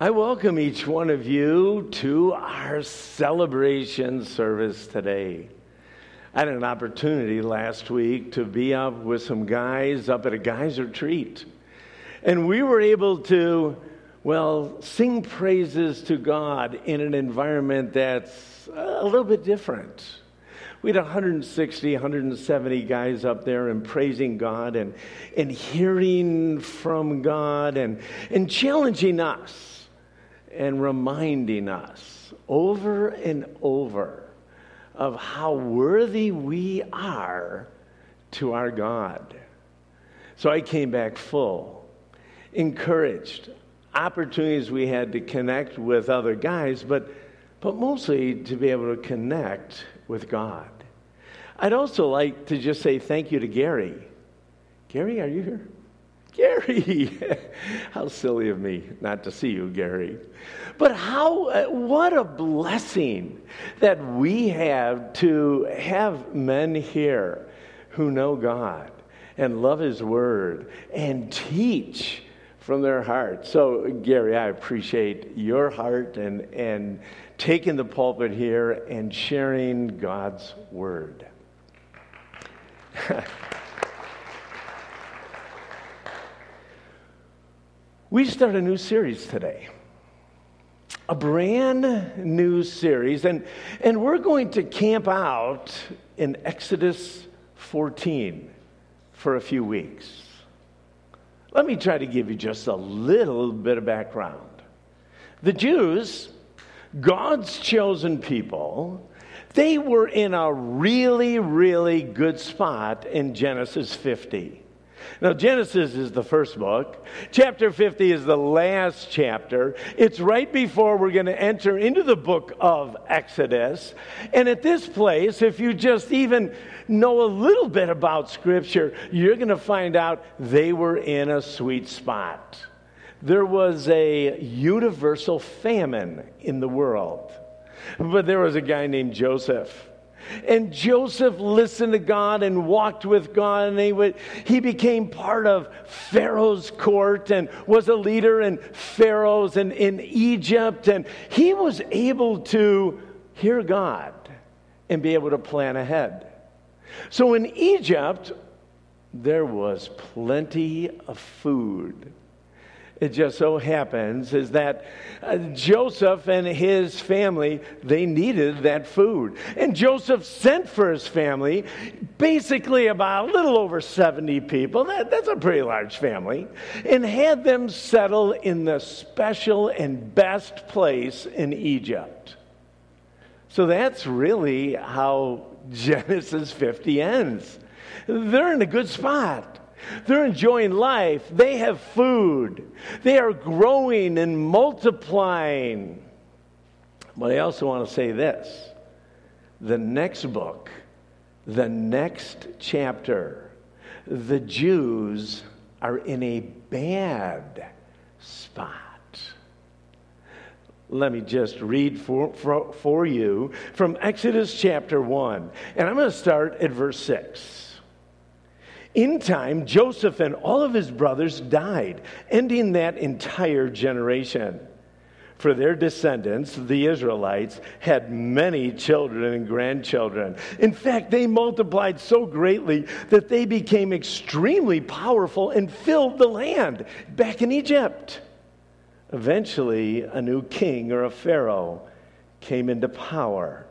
I welcome each one of you to our celebration service today. I had an opportunity last week to be up with some guys up at a guys retreat. And we were able to, well, sing praises to God in an environment that's a little bit different. We had 160, 170 guys up there and praising God and, and hearing from God and, and challenging us and reminding us over and over of how worthy we are to our God. So I came back full, encouraged, opportunities we had to connect with other guys, but, but mostly to be able to connect with God. I'd also like to just say thank you to Gary. Gary, are you here? Gary, how silly of me not to see you, Gary. But how, uh, what a blessing that we have to have men here who know God and love His Word and teach from their heart. So, Gary, I appreciate your heart and, and taking the pulpit here and sharing God's Word. We start a new series today. A brand new series, and, and we're going to camp out in Exodus 14 for a few weeks. Let me try to give you just a little bit of background. The Jews, God's chosen people, they were in a really, really good spot in Genesis 50. Now, Genesis is the first book. Chapter 50 is the last chapter. It's right before we're going to enter into the book of Exodus. And at this place, if you just even know a little bit about Scripture, you're going to find out they were in a sweet spot. There was a universal famine in the world. But there was a guy named Joseph and Joseph listened to God and walked with God, and he, would, he became part of Pharaoh's court and was a leader in Pharaoh's and in Egypt. And he was able to hear God and be able to plan ahead. So in Egypt, there was plenty of food it just so happens is that uh, Joseph and his family they needed that food. And Joseph sent for his family basically about a little over 70 people. That, that's a pretty large family. And had them settle in the special and best place in Egypt. So that's really how Genesis 50 ends. They're in a good spot. They're enjoying life. They have food. They are growing and multiplying. But I also want to say this the next book, the next chapter, the Jews are in a bad spot. Let me just read for, for, for you from Exodus chapter 1. And I'm going to start at verse 6. In time, Joseph and all of his brothers died, ending that entire generation. For their descendants, the Israelites, had many children and grandchildren. In fact, they multiplied so greatly that they became extremely powerful and filled the land back in Egypt. Eventually, a new king or a pharaoh came into power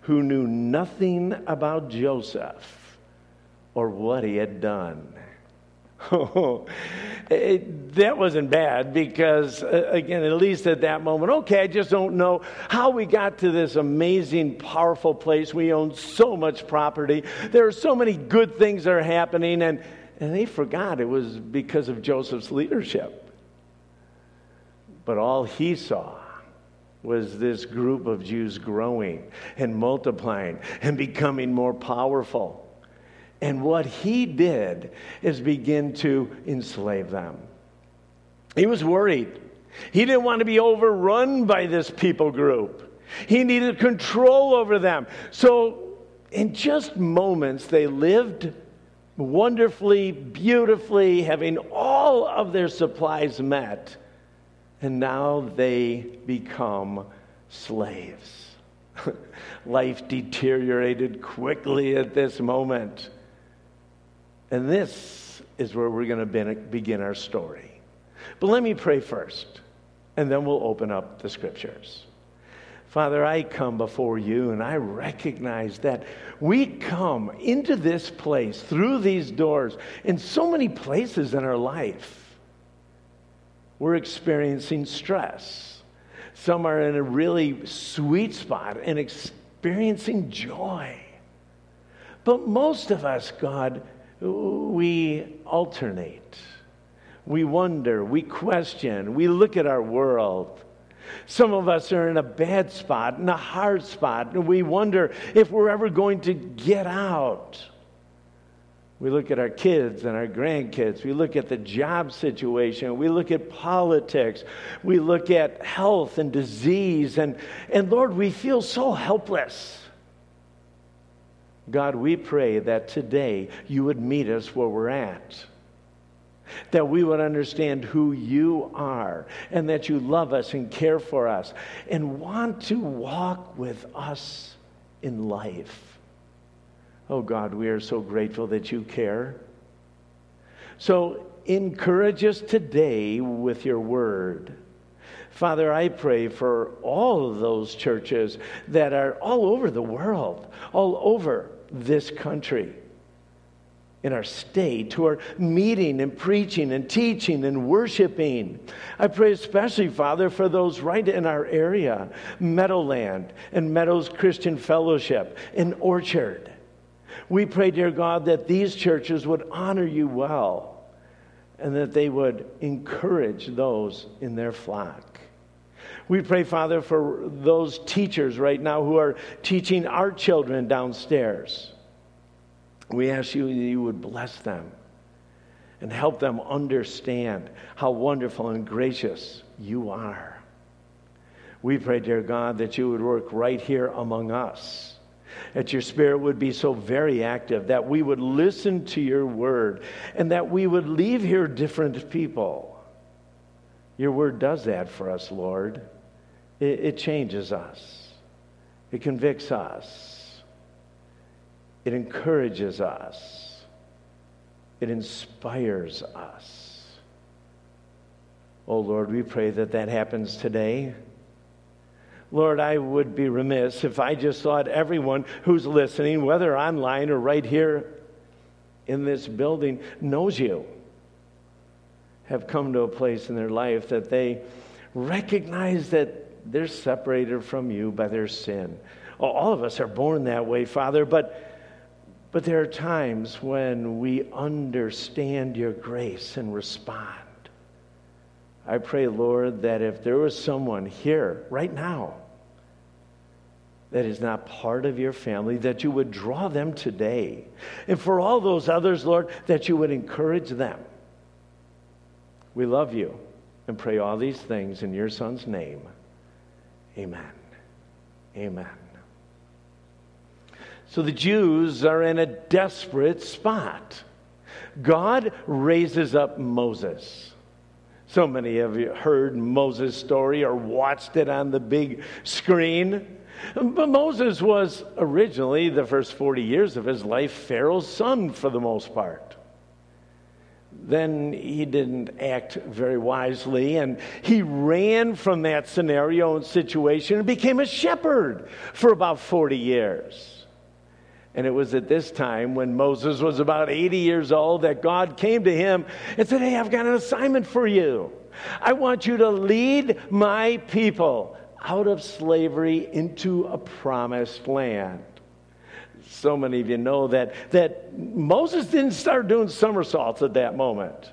who knew nothing about Joseph or what he had done. it, that wasn't bad because, uh, again, at least at that moment, okay, I just don't know how we got to this amazing, powerful place. We own so much property. There are so many good things that are happening, and, and they forgot it was because of Joseph's leadership. But all he saw was this group of Jews growing and multiplying and becoming more powerful. And what he did is begin to enslave them. He was worried. He didn't want to be overrun by this people group. He needed control over them. So, in just moments, they lived wonderfully, beautifully, having all of their supplies met. And now they become slaves. Life deteriorated quickly at this moment. And this is where we're going to begin our story. But let me pray first, and then we'll open up the scriptures. Father, I come before you and I recognize that we come into this place through these doors in so many places in our life. We're experiencing stress. Some are in a really sweet spot and experiencing joy. But most of us, God, we alternate. We wonder, we question, we look at our world. Some of us are in a bad spot, in a hard spot, and we wonder if we're ever going to get out. We look at our kids and our grandkids. We look at the job situation. We look at politics. We look at health and disease. And, and Lord, we feel so helpless. God, we pray that today you would meet us where we're at. That we would understand who you are and that you love us and care for us and want to walk with us in life. Oh God, we are so grateful that you care. So encourage us today with your word. Father, I pray for all of those churches that are all over the world, all over this country, in our state, who are meeting and preaching and teaching and worshiping. I pray especially, Father, for those right in our area Meadowland and Meadows Christian Fellowship and Orchard. We pray, dear God, that these churches would honor you well and that they would encourage those in their flock. We pray, Father, for those teachers right now who are teaching our children downstairs. We ask you that you would bless them and help them understand how wonderful and gracious you are. We pray, dear God, that you would work right here among us, that your spirit would be so very active, that we would listen to your word, and that we would leave here different people. Your word does that for us, Lord. It, it changes us, it convicts us, it encourages us, it inspires us. Oh Lord, we pray that that happens today. Lord, I would be remiss if I just thought everyone who's listening, whether online or right here in this building, knows you, have come to a place in their life that they recognize that they're separated from you by their sin. All of us are born that way, Father, but, but there are times when we understand your grace and respond. I pray, Lord, that if there was someone here right now that is not part of your family, that you would draw them today. And for all those others, Lord, that you would encourage them. We love you and pray all these things in your Son's name. Amen. Amen. So the Jews are in a desperate spot. God raises up Moses. So many of you heard Moses' story or watched it on the big screen. But Moses was originally, the first 40 years of his life, Pharaoh's son for the most part then he didn't act very wisely and he ran from that scenario and situation and became a shepherd for about 40 years. And it was at this time when Moses was about 80 years old that God came to him and said, Hey, I've got an assignment for you. I want you to lead my people out of slavery into a promised land so many of you know that, that Moses didn't start doing somersaults at that moment.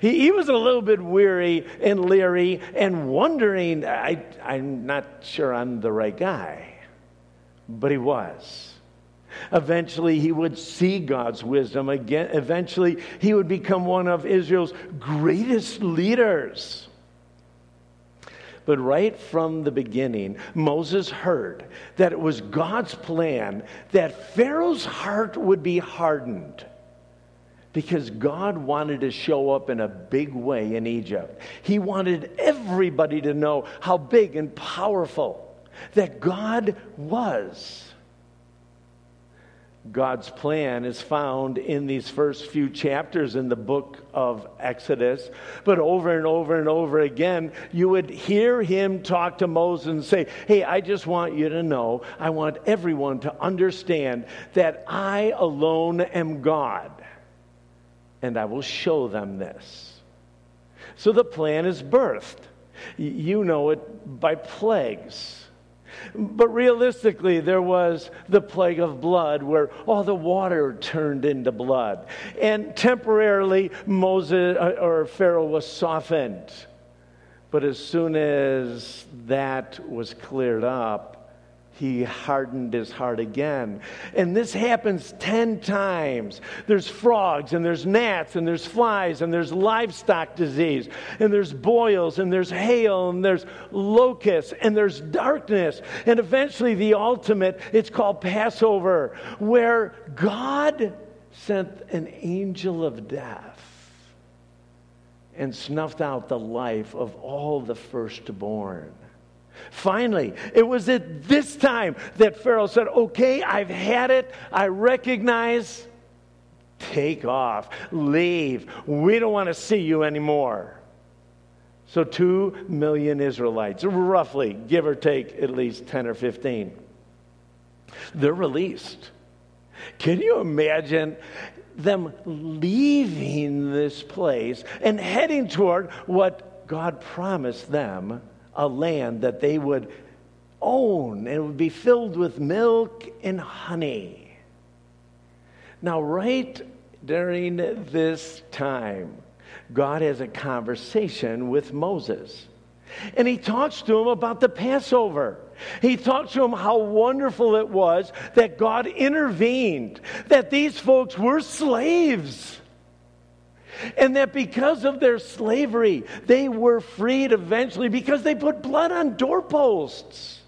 He, he was a little bit weary and leery and wondering, I, I'm not sure I'm the right guy. But he was. Eventually, he would see God's wisdom again. Eventually, he would become one of Israel's greatest leaders. But right from the beginning, Moses heard that it was God's plan that Pharaoh's heart would be hardened because God wanted to show up in a big way in Egypt. He wanted everybody to know how big and powerful that God was. God's plan is found in these first few chapters in the book of Exodus. But over and over and over again, you would hear him talk to Moses and say, Hey, I just want you to know, I want everyone to understand that I alone am God and I will show them this. So the plan is birthed. You know it by plagues. But realistically, there was the plague of blood where all the water turned into blood. And temporarily, Moses uh, or Pharaoh was softened. But as soon as that was cleared up, he hardened his heart again. And this happens 10 times. There's frogs, and there's gnats, and there's flies, and there's livestock disease, and there's boils, and there's hail, and there's locusts, and there's darkness. And eventually, the ultimate, it's called Passover, where God sent an angel of death and snuffed out the life of all the firstborn. Finally, it was at this time that Pharaoh said, Okay, I've had it. I recognize. Take off. Leave. We don't want to see you anymore. So, two million Israelites, roughly, give or take at least 10 or 15, they're released. Can you imagine them leaving this place and heading toward what God promised them a land that they would own and it would be filled with milk and honey. Now, right during this time, God has a conversation with Moses. And he talks to him about the Passover. He talks to him how wonderful it was that God intervened, that these folks were slaves. And that because of their slavery, they were freed eventually because they put blood on doorposts.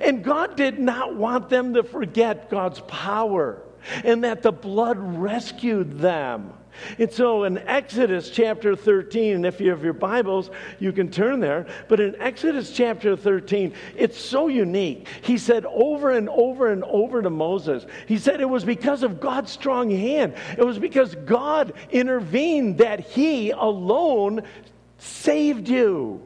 And God did not want them to forget God's power and that the blood rescued them. And so in Exodus chapter 13, and if you have your Bibles, you can turn there. But in Exodus chapter 13, it's so unique. He said over and over and over to Moses, he said it was because of God's strong hand. It was because God intervened that he alone saved you.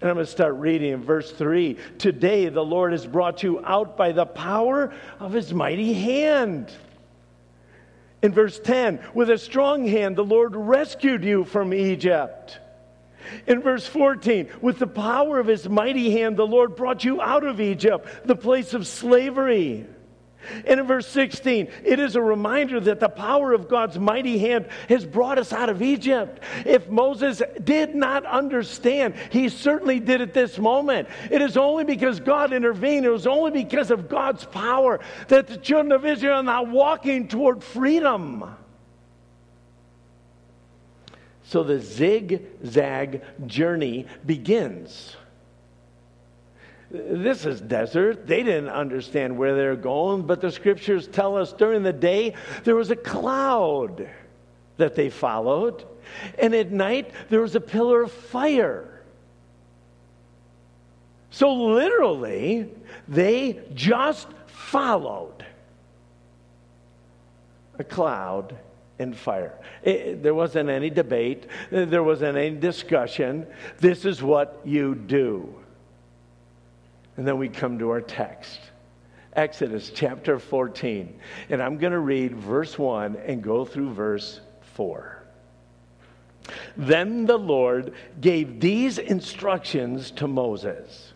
And I'm going to start reading in verse 3. Today the Lord has brought you out by the power of his mighty hand. In verse 10, with a strong hand, the Lord rescued you from Egypt. In verse 14, with the power of his mighty hand, the Lord brought you out of Egypt, the place of slavery. And in verse 16, it is a reminder that the power of God's mighty hand has brought us out of Egypt. If Moses did not understand, he certainly did at this moment. It is only because God intervened, it was only because of God's power that the children of Israel are now walking toward freedom. So the zigzag journey begins. This is desert. They didn't understand where they're going, but the scriptures tell us during the day there was a cloud that they followed, and at night there was a pillar of fire. So literally, they just followed a cloud and fire. It, there wasn't any debate, there wasn't any discussion. This is what you do. And then we come to our text Exodus chapter 14. And I'm going to read verse 1 and go through verse 4. Then the Lord gave these instructions to Moses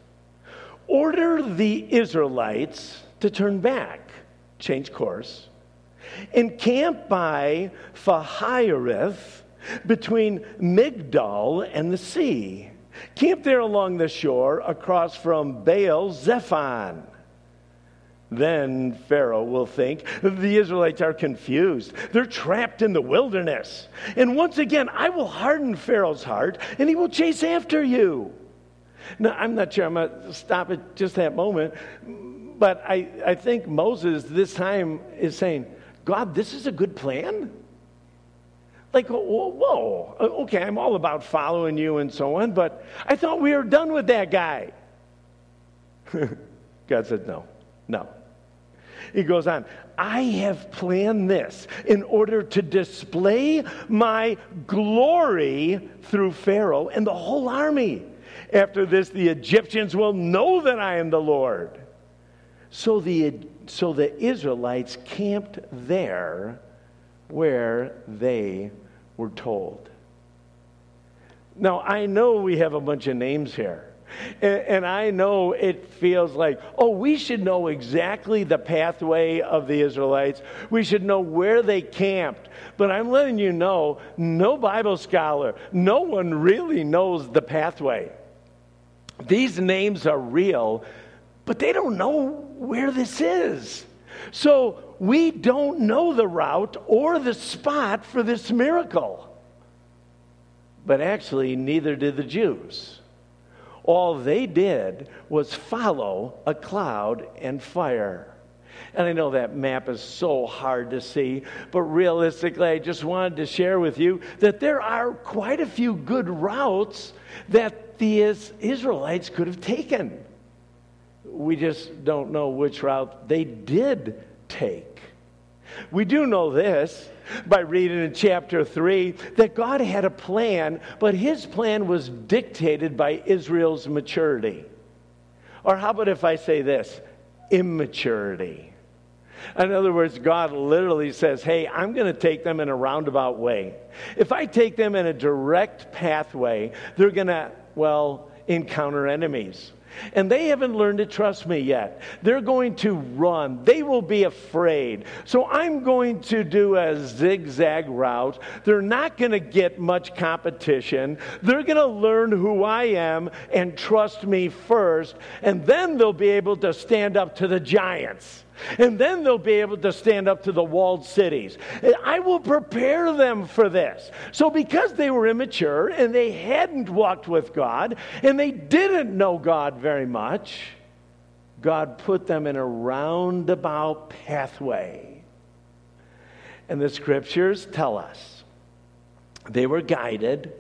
Order the Israelites to turn back, change course, encamp by Pi-hahiroth between Migdol and the sea Camp there along the shore across from Baal Zephon. Then Pharaoh will think the Israelites are confused. They're trapped in the wilderness. And once again, I will harden Pharaoh's heart and he will chase after you. Now, I'm not sure I'm going to stop at just that moment, but I, I think Moses this time is saying, God, this is a good plan? Like, whoa, okay, I'm all about following you and so on, but I thought we were done with that guy. God said, no, no. He goes on, I have planned this in order to display my glory through Pharaoh and the whole army. After this, the Egyptians will know that I am the Lord. So the, so the Israelites camped there where they were told. Now, I know we have a bunch of names here. And, and, I know it feels like, oh, we should know exactly the pathway of the Israelites. We should know where they camped. But I'm letting you know no Bible scholar, no one really knows the pathway. These names are real, but they don't know where this is. So we don't know the route or the spot for this miracle. But actually, neither did the Jews. All they did was follow a cloud and fire. And I know that map is so hard to see, but realistically, I just wanted to share with you that there are quite a few good routes that the Israelites could have taken. We just don't know which route they did take. We do know this by reading in chapter 3 that God had a plan, but his plan was dictated by Israel's maturity. Or how about if I say this? Immaturity. In other words, God literally says, Hey, I'm going to take them in a roundabout way. If I take them in a direct pathway, they're going to, well, encounter enemies. And they haven't learned to trust me yet. They're going to run. They will be afraid. So I'm going to do a zigzag route. They're not going to get much competition. They're going to learn who I am and trust me first. And then they'll be able to stand up to the giants. And then they'll be able to stand up to the walled cities. I will prepare them for this. So, because they were immature and they hadn't walked with God and they didn't know God very much, God put them in a roundabout pathway. And the scriptures tell us they were guided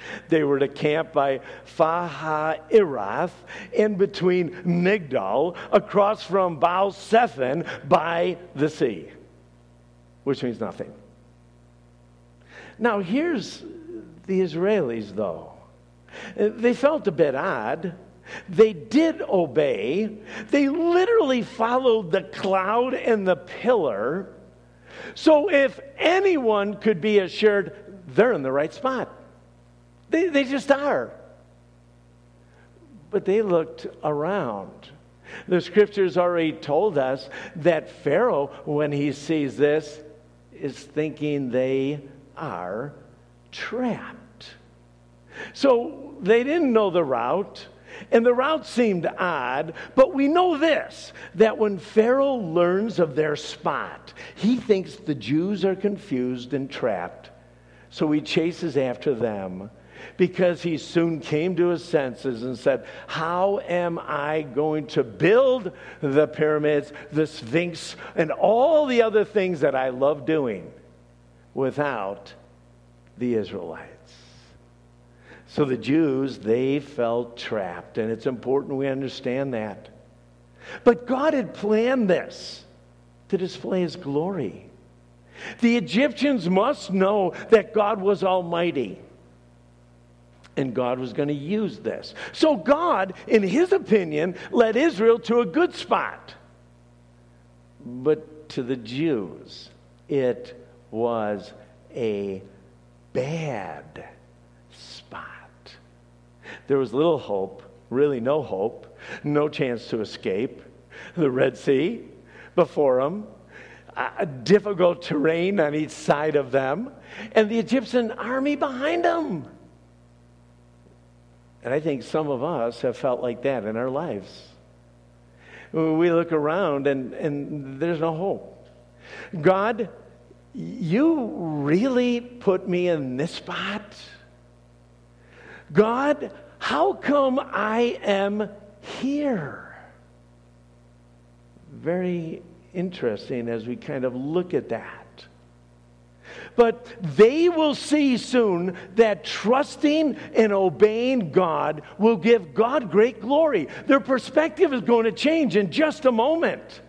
they were to camp by Faha Irath, in between Migdol, across from Baal Zephon by the sea, which means nothing. Now, here's the Israelis, though. They felt a bit odd. They did obey. They literally followed the cloud and the pillar. So, if anyone could be assured, they're in the right spot. They, they just are. But they looked around. The scriptures already told us that Pharaoh, when he sees this, is thinking they are trapped. So they didn't know the route, and the route seemed odd, but we know this that when Pharaoh learns of their spot, he thinks the Jews are confused and trapped. So he chases after them because he soon came to his senses and said, How am I going to build the pyramids, the Sphinx, and all the other things that I love doing without the Israelites? So the Jews, they felt trapped, and it's important we understand that. But God had planned this to display his glory. The Egyptians must know that God was almighty and God was going to use this. So God, in his opinion, led Israel to a good spot. But to the Jews, it was a bad spot. There was little hope, really no hope, no chance to escape. The Red Sea before them, a difficult terrain on each side of them, and the Egyptian army behind them. And I think some of us have felt like that in our lives. We look around and, and there's no hope. God, you really put me in this spot? God, how come I am here? Very interesting as we kind of look at that. But they will see soon that trusting and obeying God will give God great glory. Their perspective is going to change in just a moment.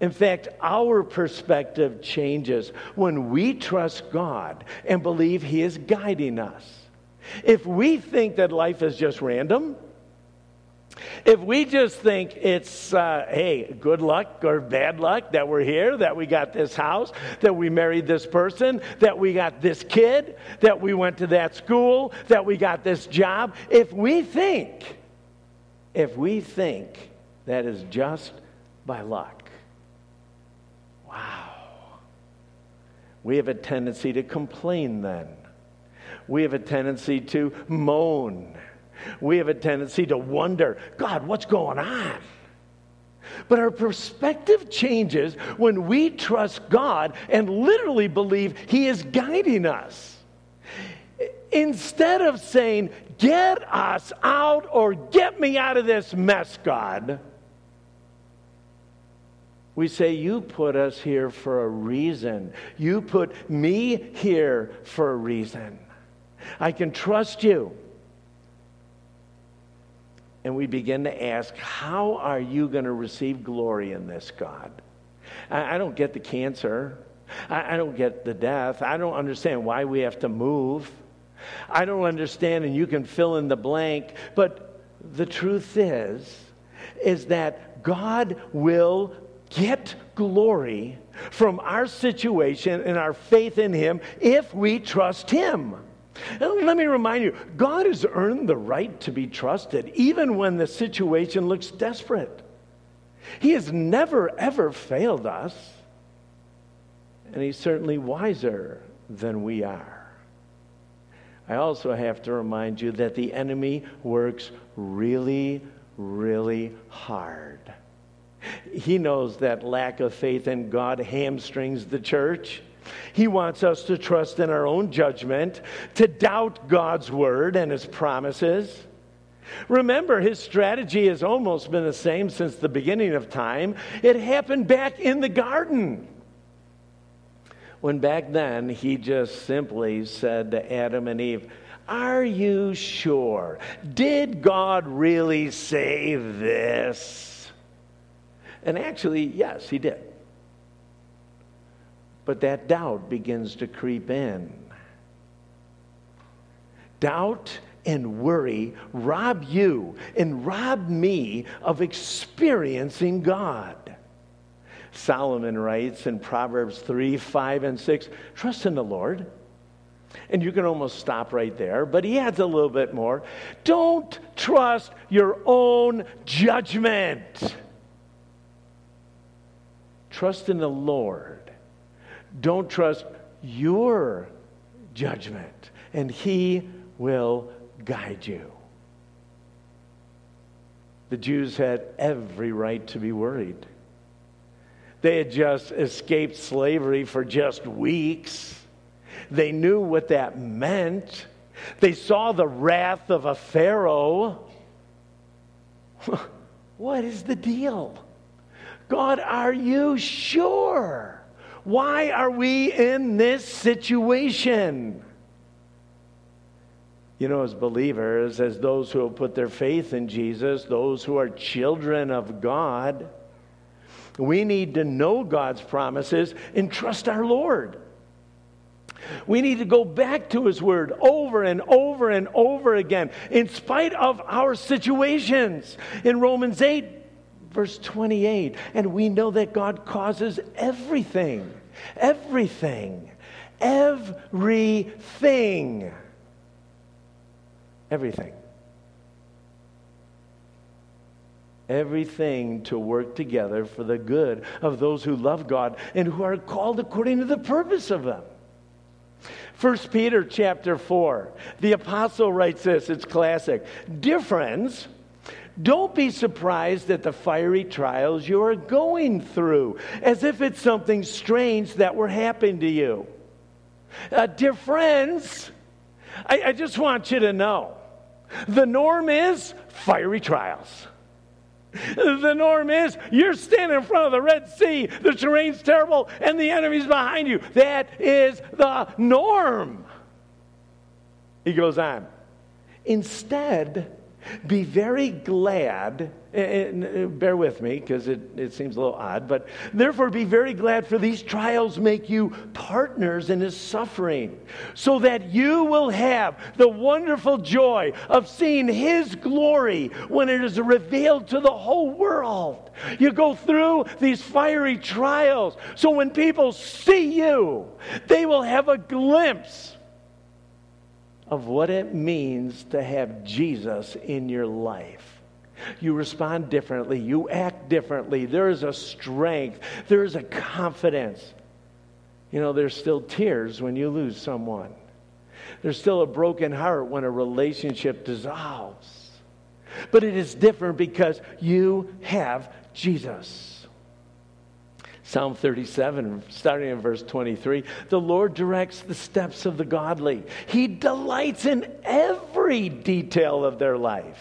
In fact, our perspective changes when we trust God and believe He is guiding us. If we think that life is just random, if we just think it's, uh, hey, good luck or bad luck that we're here, that we got this house, that we married this person, that we got this kid, that we went to that school, that we got this job, if we think, if we think that is just by luck, wow, we have a tendency to complain then. We have a tendency to moan we have a tendency to wonder, God, what's going on? But our perspective changes when we trust God and literally believe He is guiding us. Instead of saying, Get us out or get me out of this mess, God, we say, You put us here for a reason. You put me here for a reason. I can trust you and we begin to ask, How are you going to receive glory in this, God? I, I don't get the cancer. I, I don't get the death. I don't understand why we have to move. I don't understand, and you can fill in the blank. But the truth is, is that God will get glory from our situation and our faith in Him if we trust Him. Let me remind you God has earned the right to be trusted, even when the situation looks desperate. He has never, ever failed us, and He's certainly wiser than we are. I also have to remind you that the enemy works really, really hard. He knows that lack of faith in God hamstrings the church. He wants us to trust in our own judgment, to doubt God's word and his promises. Remember, his strategy has almost been the same since the beginning of time. It happened back in the garden. When back then he just simply said to Adam and Eve, Are you sure? Did God really say this? And actually, yes, he did. But that doubt begins to creep in. Doubt and worry rob you and rob me of experiencing God. Solomon writes in Proverbs 3 5 and 6 trust in the Lord. And you can almost stop right there, but he adds a little bit more. Don't trust your own judgment. Trust in the Lord don't trust your judgment, and He will guide you. The Jews had every right to be worried. They had just escaped slavery for just weeks. They knew what that meant. They saw the wrath of a Pharaoh. what is the deal? God, are you sure? Why are we in this situation? You know, as believers, as those who have put their faith in Jesus, those who are children of God, we need to know God's promises and trust our Lord. We need to go back to His Word over and over and over again, in spite of our situations. In Romans 8, verse 28. And we know that God causes everything, everything, everything, everything, everything to work together for the good of those who love God and who are called according to the purpose of them. 1 Peter chapter 4, the apostle writes this, it's classic. Dear friends, don't be surprised at the fiery trials you are going through, as if it's something strange that were happening to you. Uh, dear friends, I, I just want you to know the norm is fiery trials. The norm is you're standing in front of the Red Sea, the terrain's terrible, and the enemy's behind you. That is the norm. He goes on. Instead, be very glad, eh, eh, and eh, bear with me because it, it seems a little odd, but therefore be very glad for these trials make you partners in his suffering, so that you will have the wonderful joy of seeing his glory when it is revealed to the whole world. You go through these fiery trials, so when people see you, they will have a glimpse of what it means to have Jesus in your life. You respond differently, you act differently. There is a strength, there is a confidence. You know, there's still tears when you lose someone, there's still a broken heart when a relationship dissolves. But it is different because you have Jesus. Psalm 37, starting in verse 23 The Lord directs the steps of the godly, He delights in every detail of their life.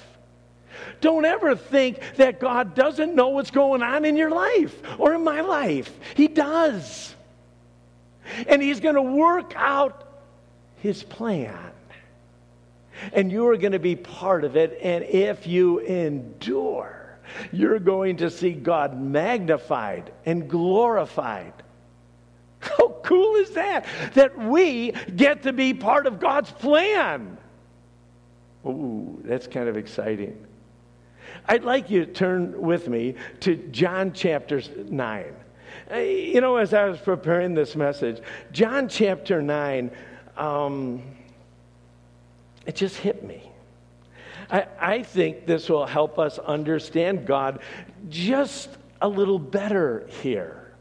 Don't ever think that God doesn't know what's going on in your life or in my life. He does. And He's going to work out His plan. And you are going to be part of it. And if you endure, you're going to see God magnified and glorified. How cool is that? That we get to be part of God's plan. Ooh, that's kind of exciting. I'd like you to turn with me to John chapter 9. Uh, you know, as I was preparing this message, John chapter 9, um, it just hit me. I, I think this will help us understand God just a little better here.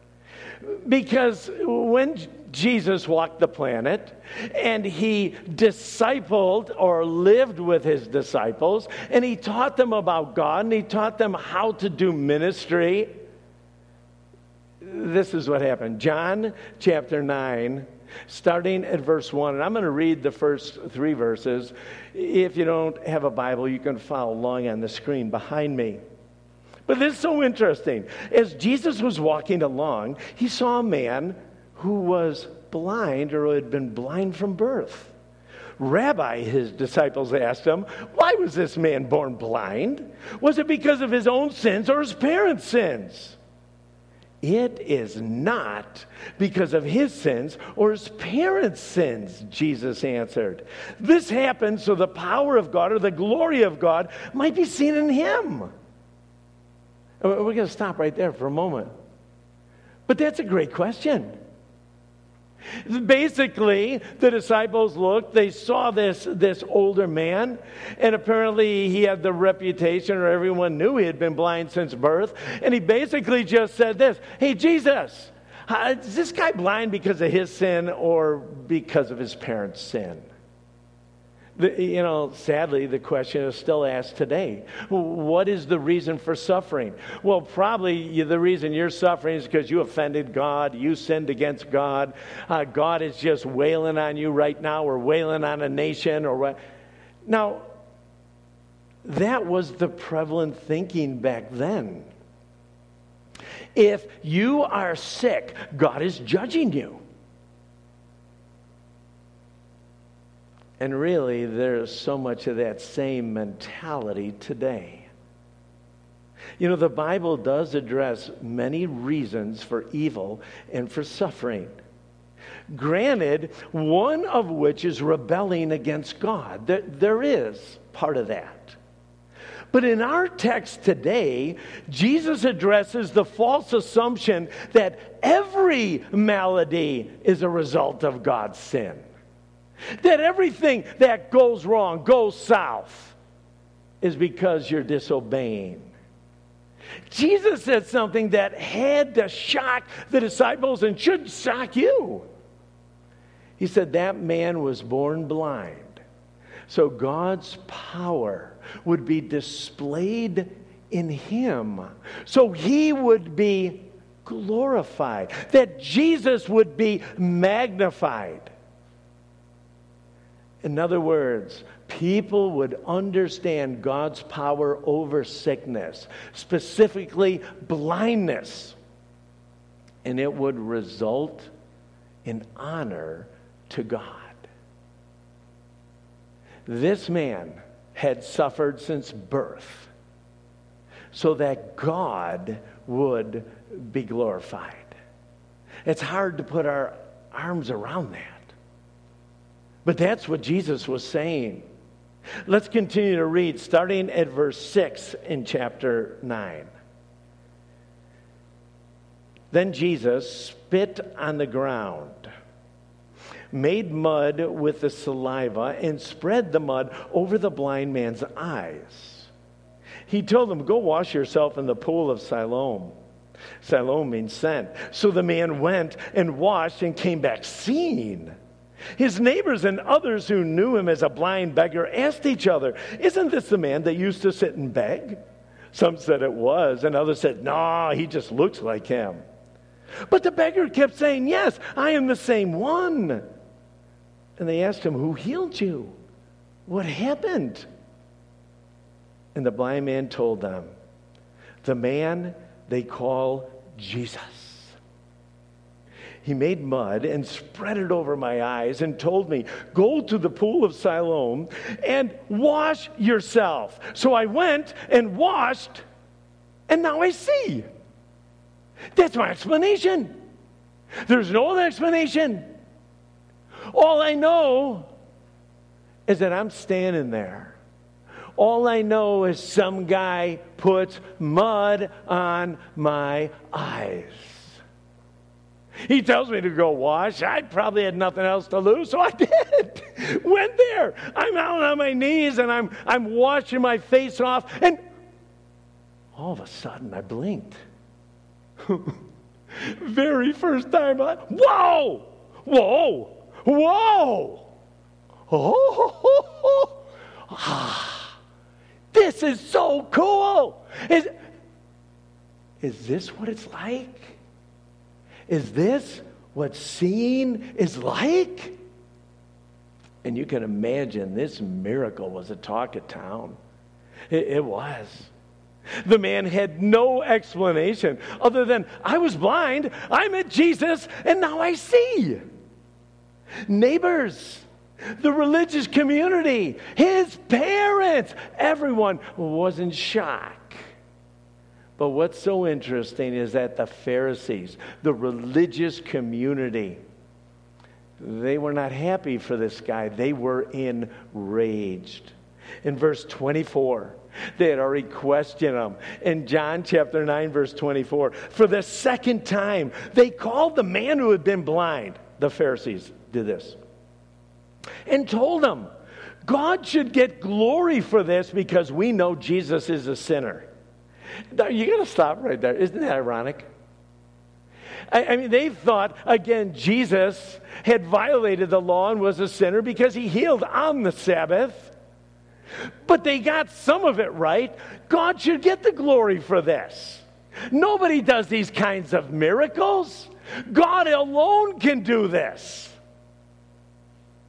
Because when Jesus walked the planet and he discipled or lived with his disciples and he taught them about God and he taught them how to do ministry. This is what happened. John chapter 9, starting at verse 1. And I'm going to read the first three verses. If you don't have a Bible, you can follow along on the screen behind me. But this is so interesting. As Jesus was walking along, he saw a man who was blind or had been blind from birth. Rabbi, his disciples asked him, Why was this man born blind? Was it because of his own sins or his parents' sins? It is not because of his sins or his parents' sins, Jesus answered. This happened so the power of God or the glory of God might be seen in him. Uh, we're going to stop right there for a moment. But that's a great question. Basically, the disciples looked, they saw this, this older man, and apparently he had the reputation, or everyone knew he had been blind since birth. And he basically just said this Hey, Jesus, uh, is this guy blind because of his sin or because of his parents' sin? You know, sadly, the question is still asked today. What is the reason for suffering? Well, probably the reason you're suffering is because you offended God, you sinned against God. Uh, God is just wailing on you right now, or wailing on a nation, or what. Now, that was the prevalent thinking back then. If you are sick, God is judging you. And really, there's so much of that same mentality today. You know, the Bible does address many reasons for evil and for suffering. Granted, one of which is rebelling against God. There, there is part of that. But in our text today, Jesus addresses the false assumption that every malady is a result of God's sin. That everything that goes wrong, goes south, is because you're disobeying. Jesus said something that had to shock the disciples and should shock you. He said, That man was born blind. So God's power would be displayed in him. So he would be glorified, that Jesus would be magnified. In other words, people would understand God's power over sickness, specifically blindness, and it would result in honor to God. This man had suffered since birth so that God would be glorified. It's hard to put our arms around that. But that's what Jesus was saying. Let's continue to read, starting at verse 6 in chapter 9. Then Jesus spit on the ground, made mud with the saliva, and spread the mud over the blind man's eyes. He told him, Go wash yourself in the pool of Siloam. Siloam means sent. So the man went and washed and came back seeing. His neighbors and others who knew him as a blind beggar asked each other, Isn't this the man that used to sit and beg? Some said it was, and others said, No, he just looks like him. But the beggar kept saying, Yes, I am the same one. And they asked him, Who healed you? What happened? And the blind man told them, The man they call Jesus. He made mud and spread it over my eyes and told me, Go to the pool of Siloam and wash yourself. So I went and washed, and now I see. That's my explanation. There's no other explanation. All I know is that I'm standing there all I know is some guy puts mud on my eyes. He tells me to go wash. I probably had nothing else to lose, so I did. Went there. I'm out on my knees and I'm, I'm washing my face off, and all of a sudden I blinked. Very first time, I, whoa, whoa, whoa, oh, ah. This is so cool. Is, is this what it's like? Is this what seeing is like? And you can imagine this miracle was a talk of town. It, it was. The man had no explanation other than, I was blind, I met Jesus, and now I see. Neighbors, the religious community, his parents, everyone was in shock. But what's so interesting is that the Pharisees, the religious community, they were not happy for this guy. They were enraged. In verse 24, they had already questioned him. In John chapter 9, verse 24, for the second time, they called the man who had been blind. The Pharisees did this and told him, God should get glory for this because we know Jesus is a sinner. You got to stop right there. Isn't that ironic? I, I mean, they thought, again, Jesus had violated the law and was a sinner because he healed on the Sabbath. But they got some of it right. God should get the glory for this. Nobody does these kinds of miracles. God alone can do this.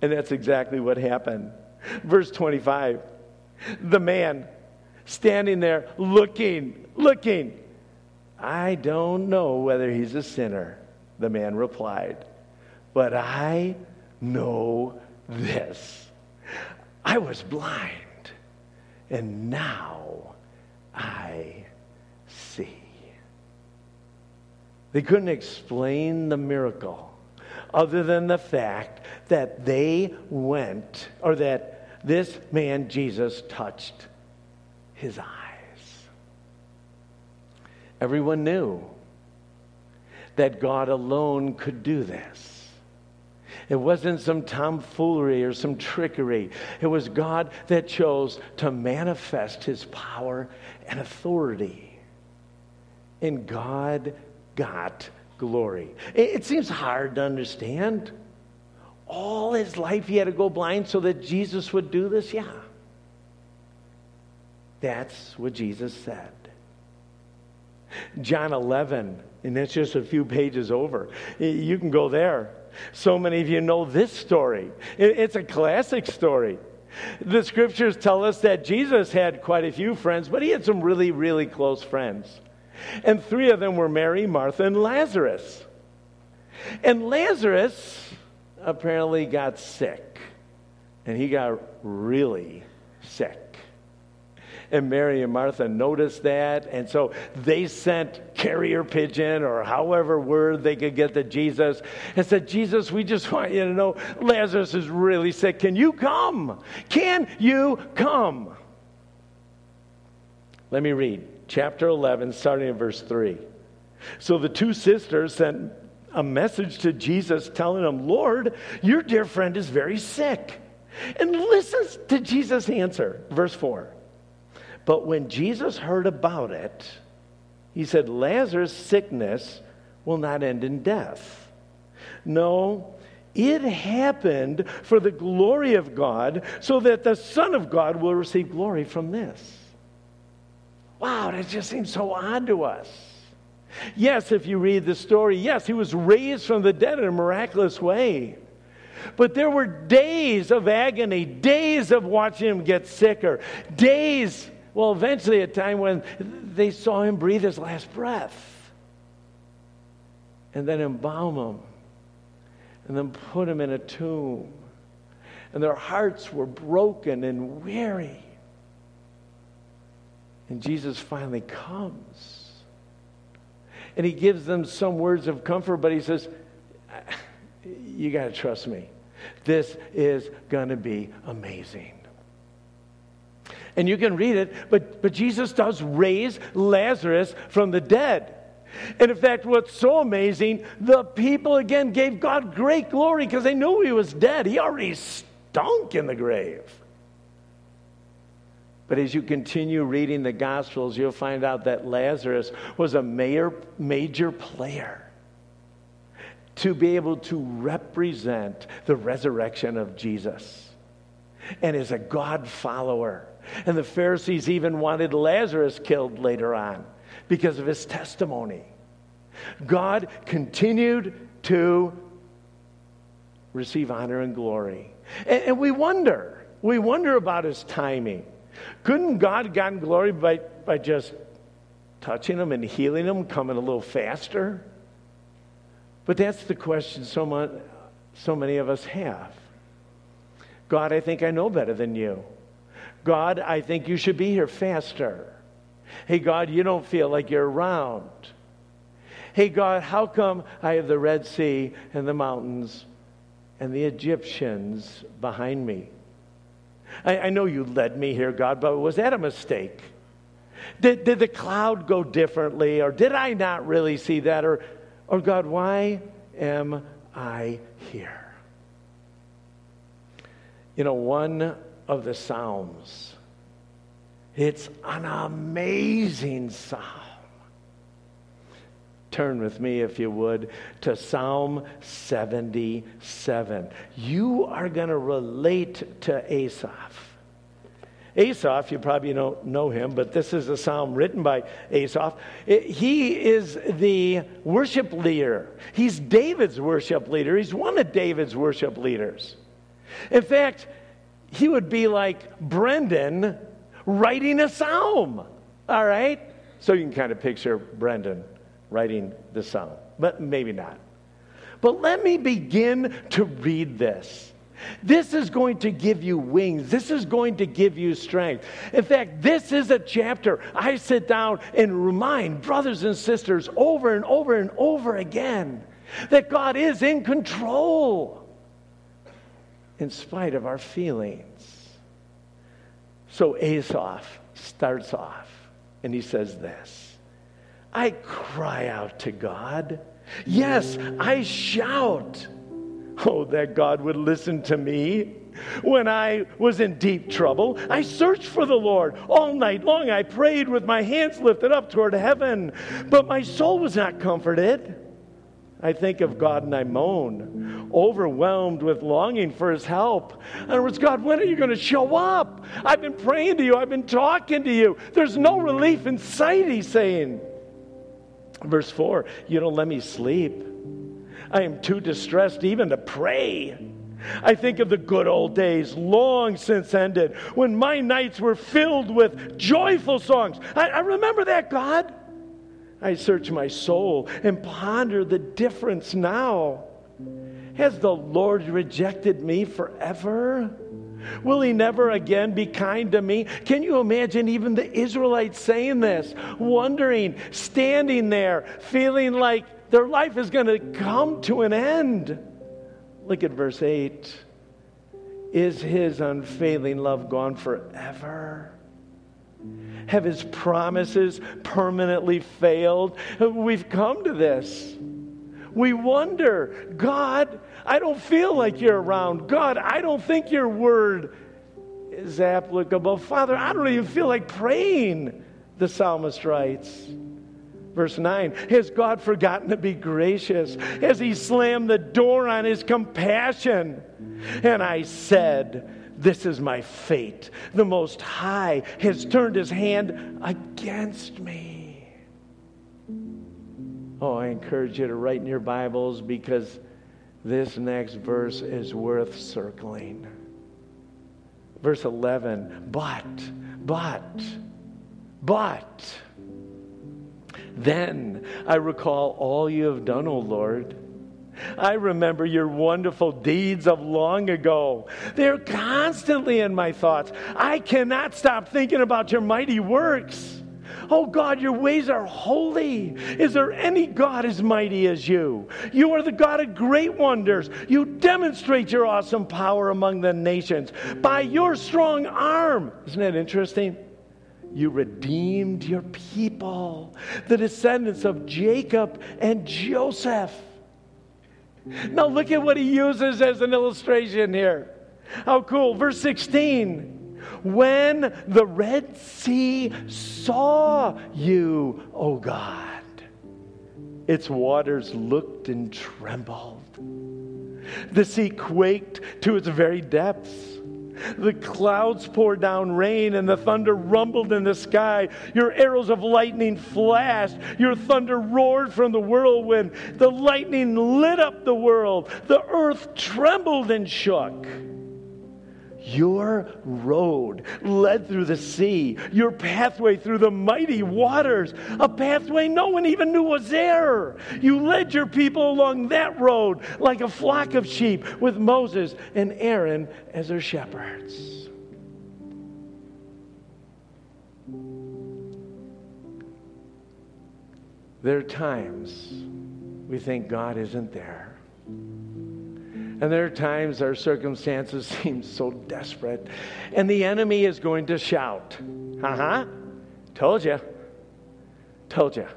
And that's exactly what happened. Verse 25 the man standing there looking, looking. I don't know whether he's a sinner, the man replied, but I know this. I was blind, and now I see. They couldn't explain the miracle other than the fact that they went, or that this man, Jesus, touched his eyes. Everyone knew that God alone could do this. It wasn't some tomfoolery or some trickery. It was God that chose to manifest his power and authority. And God got glory. It, seems hard to understand. All his life he had to go blind so that Jesus would do this? Yeah. That's what Jesus said. John 11 And that's just a few pages over. You can go there. So many of you know this story. It's a classic story. The scriptures tell us that Jesus had quite a few friends, but he had some really, really close friends. And three of them were Mary, Martha, and Lazarus. And Lazarus apparently got sick, and he got really sick. And Mary and Martha noticed that. And so they sent carrier pigeon or however word they could get to Jesus and said, Jesus, we just want you to know Lazarus is really sick. Can you come? Can you come? Let me read chapter 11, starting in verse 3. So the two sisters sent a message to Jesus telling him, Lord, your dear friend is very sick. And listen to Jesus' answer, verse 4. But when Jesus heard about it, he said, Lazarus' sickness will not end in death. No, it happened for the glory of God, so that the Son of God will receive glory from this. Wow, that just seems so odd to us. Yes, if you read the story, yes, he was raised from the dead in a miraculous way. But there were days of agony, days of watching him get sicker, days well, eventually, a time when they saw him breathe his last breath and then embalm him and then put him in a tomb. And their hearts were broken and weary. And Jesus finally comes. And he gives them some words of comfort, but he says, You got to trust me. This is going to be amazing and you can read it, but, but Jesus does raise Lazarus from the dead. And in fact, what's so amazing, the people again gave God great glory because they knew he was dead. He already stunk in the grave. But as you continue reading the Gospels, you'll find out that Lazarus was a major, major player to be able to represent the resurrection of Jesus and as a God follower. And the Pharisees even wanted Lazarus killed later on because of his testimony. God continued to receive honor and glory. And, and, we wonder, we wonder about his timing. Couldn't God have gotten glory by, by just touching him and healing him, coming a little faster? But that's the question so, much, so many of us have. God, I think I know better than you. God, I think you should be here faster. Hey, God, you don't feel like you're around. Hey, God, how come I have the Red Sea and the mountains and the Egyptians behind me? I, I know you led me here, God, but was that a mistake? Did, did the cloud go differently, or did I not really see that? Or, or God, why am I here? You know, one of the Psalms, it's an amazing psalm. Turn with me, if you would, to Psalm 77. You are going to relate to Asaph. Asaph, you probably don't know him, but this is a psalm written by Asaph. He is the worship leader. He's David's worship leader. He's one of David's worship leaders. In fact, he would be like Brendan writing a psalm. All right? So you can kind of picture Brendan writing the psalm, but maybe not. But let me begin to read this. This is going to give you wings. This is going to give you strength. In fact, this is a chapter I sit down and remind brothers and sisters over and over and over again that God is in control in spite of our feelings. So Asaph starts off and he says this I cry out to God. Yes, I shout. Oh, that God would listen to me. When I was in deep trouble, I searched for the Lord. All night long, I prayed with my hands lifted up toward heaven, but my soul was not comforted. I think of God and I moan, overwhelmed with longing for His help. In other words, God, when are you going to show up? I've been praying to you, I've been talking to you. There's no relief in sight, He's saying. Verse 4 You don't let me sleep. I am too distressed even to pray. I think of the good old days long since ended when my nights were filled with joyful songs. I, I remember that, God. I search my soul and ponder the difference now. Has the Lord rejected me forever? Will he never again be kind to me? Can you imagine even the Israelites saying this, wondering, standing there, feeling like their life is going to come to an end? Look at verse 8. Is his unfailing love gone forever? Have his promises permanently failed? We've come to this. We wonder, God, I don't feel like you're around. God, I don't think your word is applicable. Father, I don't even feel like praying, the psalmist writes. Verse 9 Has God forgotten to be gracious? Has he slammed the door on his compassion? And I said, This is my fate. The Most High has turned his hand against me. Oh, I encourage you to write in your Bibles because this next verse is worth circling. Verse 11, but, but, but. Then I recall all you have done, O Lord. I remember your wonderful deeds of long ago. They're constantly in my thoughts. I cannot stop thinking about your mighty works. Oh God, your ways are holy. Is there any God as mighty as you? You are the God of great wonders. You demonstrate your awesome power among the nations by your strong arm. Isn't that interesting? You redeemed your people, the descendants of Jacob and Joseph. Now, look at what he uses as an illustration here. How cool. Verse 16 when the Red Sea saw you, O God, its waters looked and trembled. The sea quaked to its very depths. The clouds poured down rain and the thunder rumbled in the sky. Your arrows of lightning flashed. Your thunder roared from the whirlwind. The lightning lit up the world. The earth trembled and shook. Your road led through the sea, your pathway through the mighty waters, a pathway no one even knew was there. You led your people along that road like a flock of sheep with Moses and Aaron as their shepherds. There are times we think God isn't there. And there are times our circumstances seem so desperate, and the enemy is going to shout, Uh huh, told you, told you.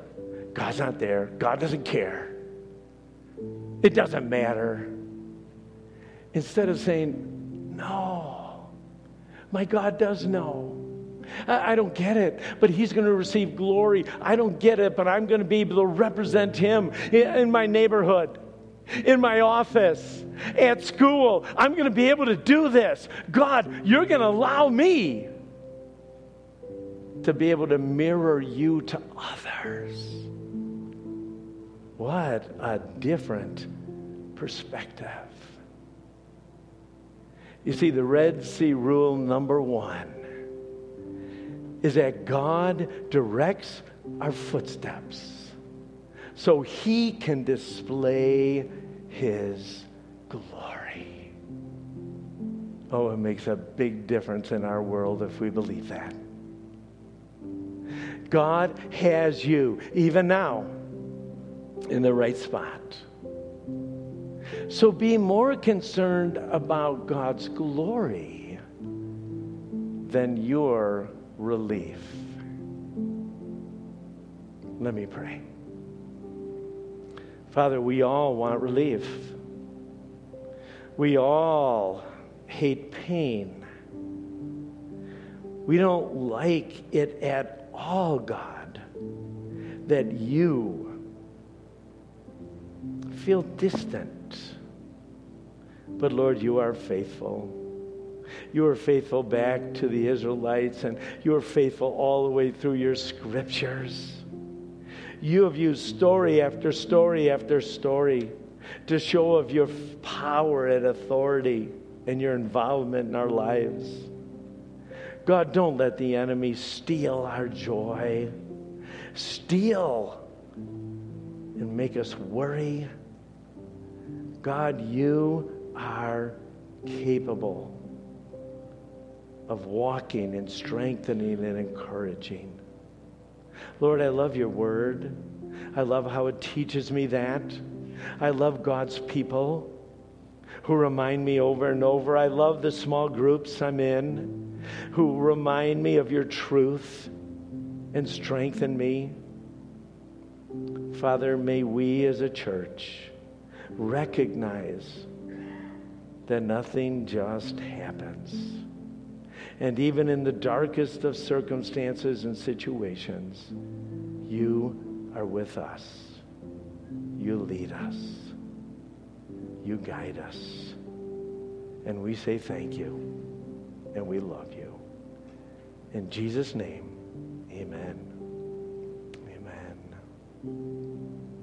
God's not there. God doesn't care. It doesn't matter. Instead of saying, No, my God does know. I, don't get it, but he's going to receive glory. I don't get it, but I'm going to be able to represent him in my neighborhood in my office, at school. I'm going to be able to do this. God, you're going to allow me to be able to mirror you to others. What a different perspective. You see, the Red Sea rule number one is that God directs our footsteps so he can display his glory. Oh, it makes a big difference in our world if we believe that. God has you, even now, in the right spot. So be more concerned about God's glory than your relief. Let me pray. Father, we all want relief. We all hate pain. We don't like it at all, God, that you feel distant. But Lord, you are faithful. You are faithful back to the Israelites, and you are faithful all the way through your scriptures. You have used story after story after story to show of your power and authority and your involvement in our lives. God, don't let the enemy steal our joy, steal and make us worry. God, you are capable of walking and strengthening and encouraging. Lord, I love your word. I love how it teaches me that. I love God's people who remind me over and over. I love the small groups I'm in who remind me of your truth and strengthen me. Father, may we as a church recognize that nothing just happens. And even in the darkest of circumstances and situations, you are with us. You lead us. You guide us. And we say thank you. And we love you. In Jesus' name, amen. Amen.